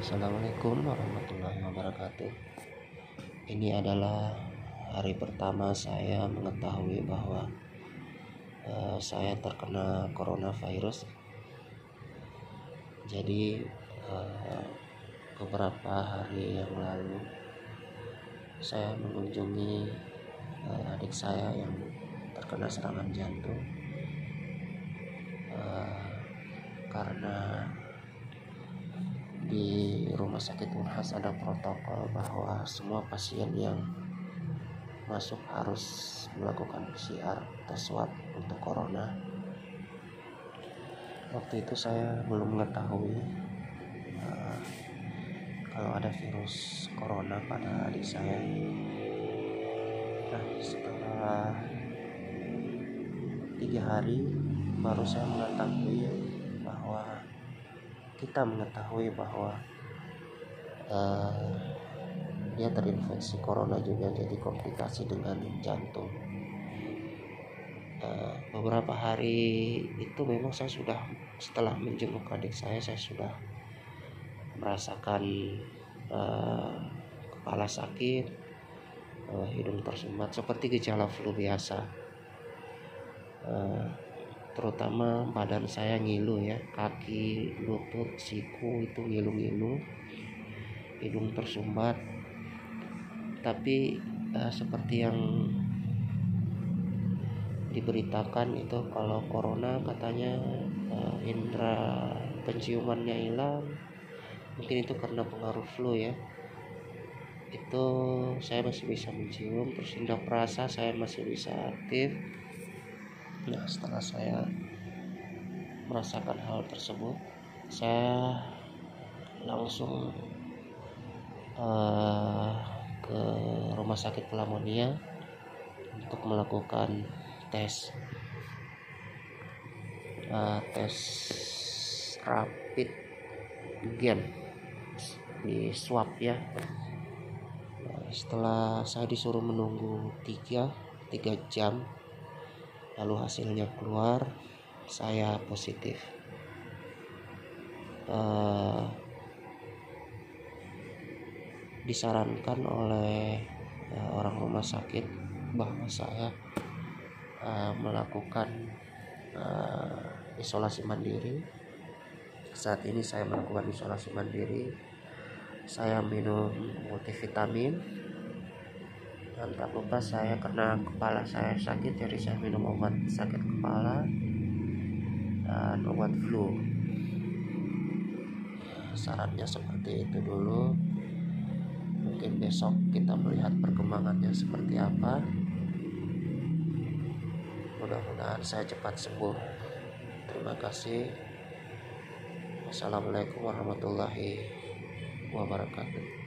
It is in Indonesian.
Assalamualaikum warahmatullahi wabarakatuh. Ini adalah hari pertama saya mengetahui bahwa uh, saya terkena coronavirus. Jadi uh, beberapa hari yang lalu saya mengunjungi uh, adik saya yang terkena serangan jantung karena di rumah sakit Unhas ada protokol bahwa semua pasien yang masuk harus melakukan PCR tes swab untuk corona. Waktu itu saya belum mengetahui uh, kalau ada virus corona pada adik saya. Nah, setelah tiga hari baru saya mengetahui bahwa kita mengetahui bahwa uh, dia terinfeksi corona juga jadi komplikasi dengan jantung. Uh, beberapa hari itu memang saya sudah setelah menjenguk adik saya saya sudah merasakan uh, kepala sakit uh, hidung tersumbat seperti gejala flu biasa. Uh, terutama badan saya ngilu ya kaki lutut siku itu ngilu-ngilu hidung tersumbat. Tapi uh, seperti yang diberitakan itu kalau corona katanya uh, indera penciumannya hilang mungkin itu karena pengaruh flu ya. Itu saya masih bisa mencium terus indera perasa saya masih bisa aktif. Nah, setelah saya merasakan hal tersebut, saya langsung uh, ke rumah sakit Pelamonia untuk melakukan tes uh, tes rapid gen di swab ya. Nah, setelah saya disuruh menunggu 3 3 jam lalu hasilnya keluar saya positif. Uh, disarankan oleh uh, orang rumah sakit bahwa saya uh, melakukan uh, isolasi mandiri. Saat ini saya melakukan isolasi mandiri. Saya minum multivitamin. Dan tak lupa saya kena kepala saya sakit jadi saya minum obat sakit kepala dan obat flu. Sarannya seperti itu dulu mungkin besok kita melihat perkembangannya seperti apa. Mudah-mudahan saya cepat sembuh. Terima kasih. Wassalamualaikum warahmatullahi wabarakatuh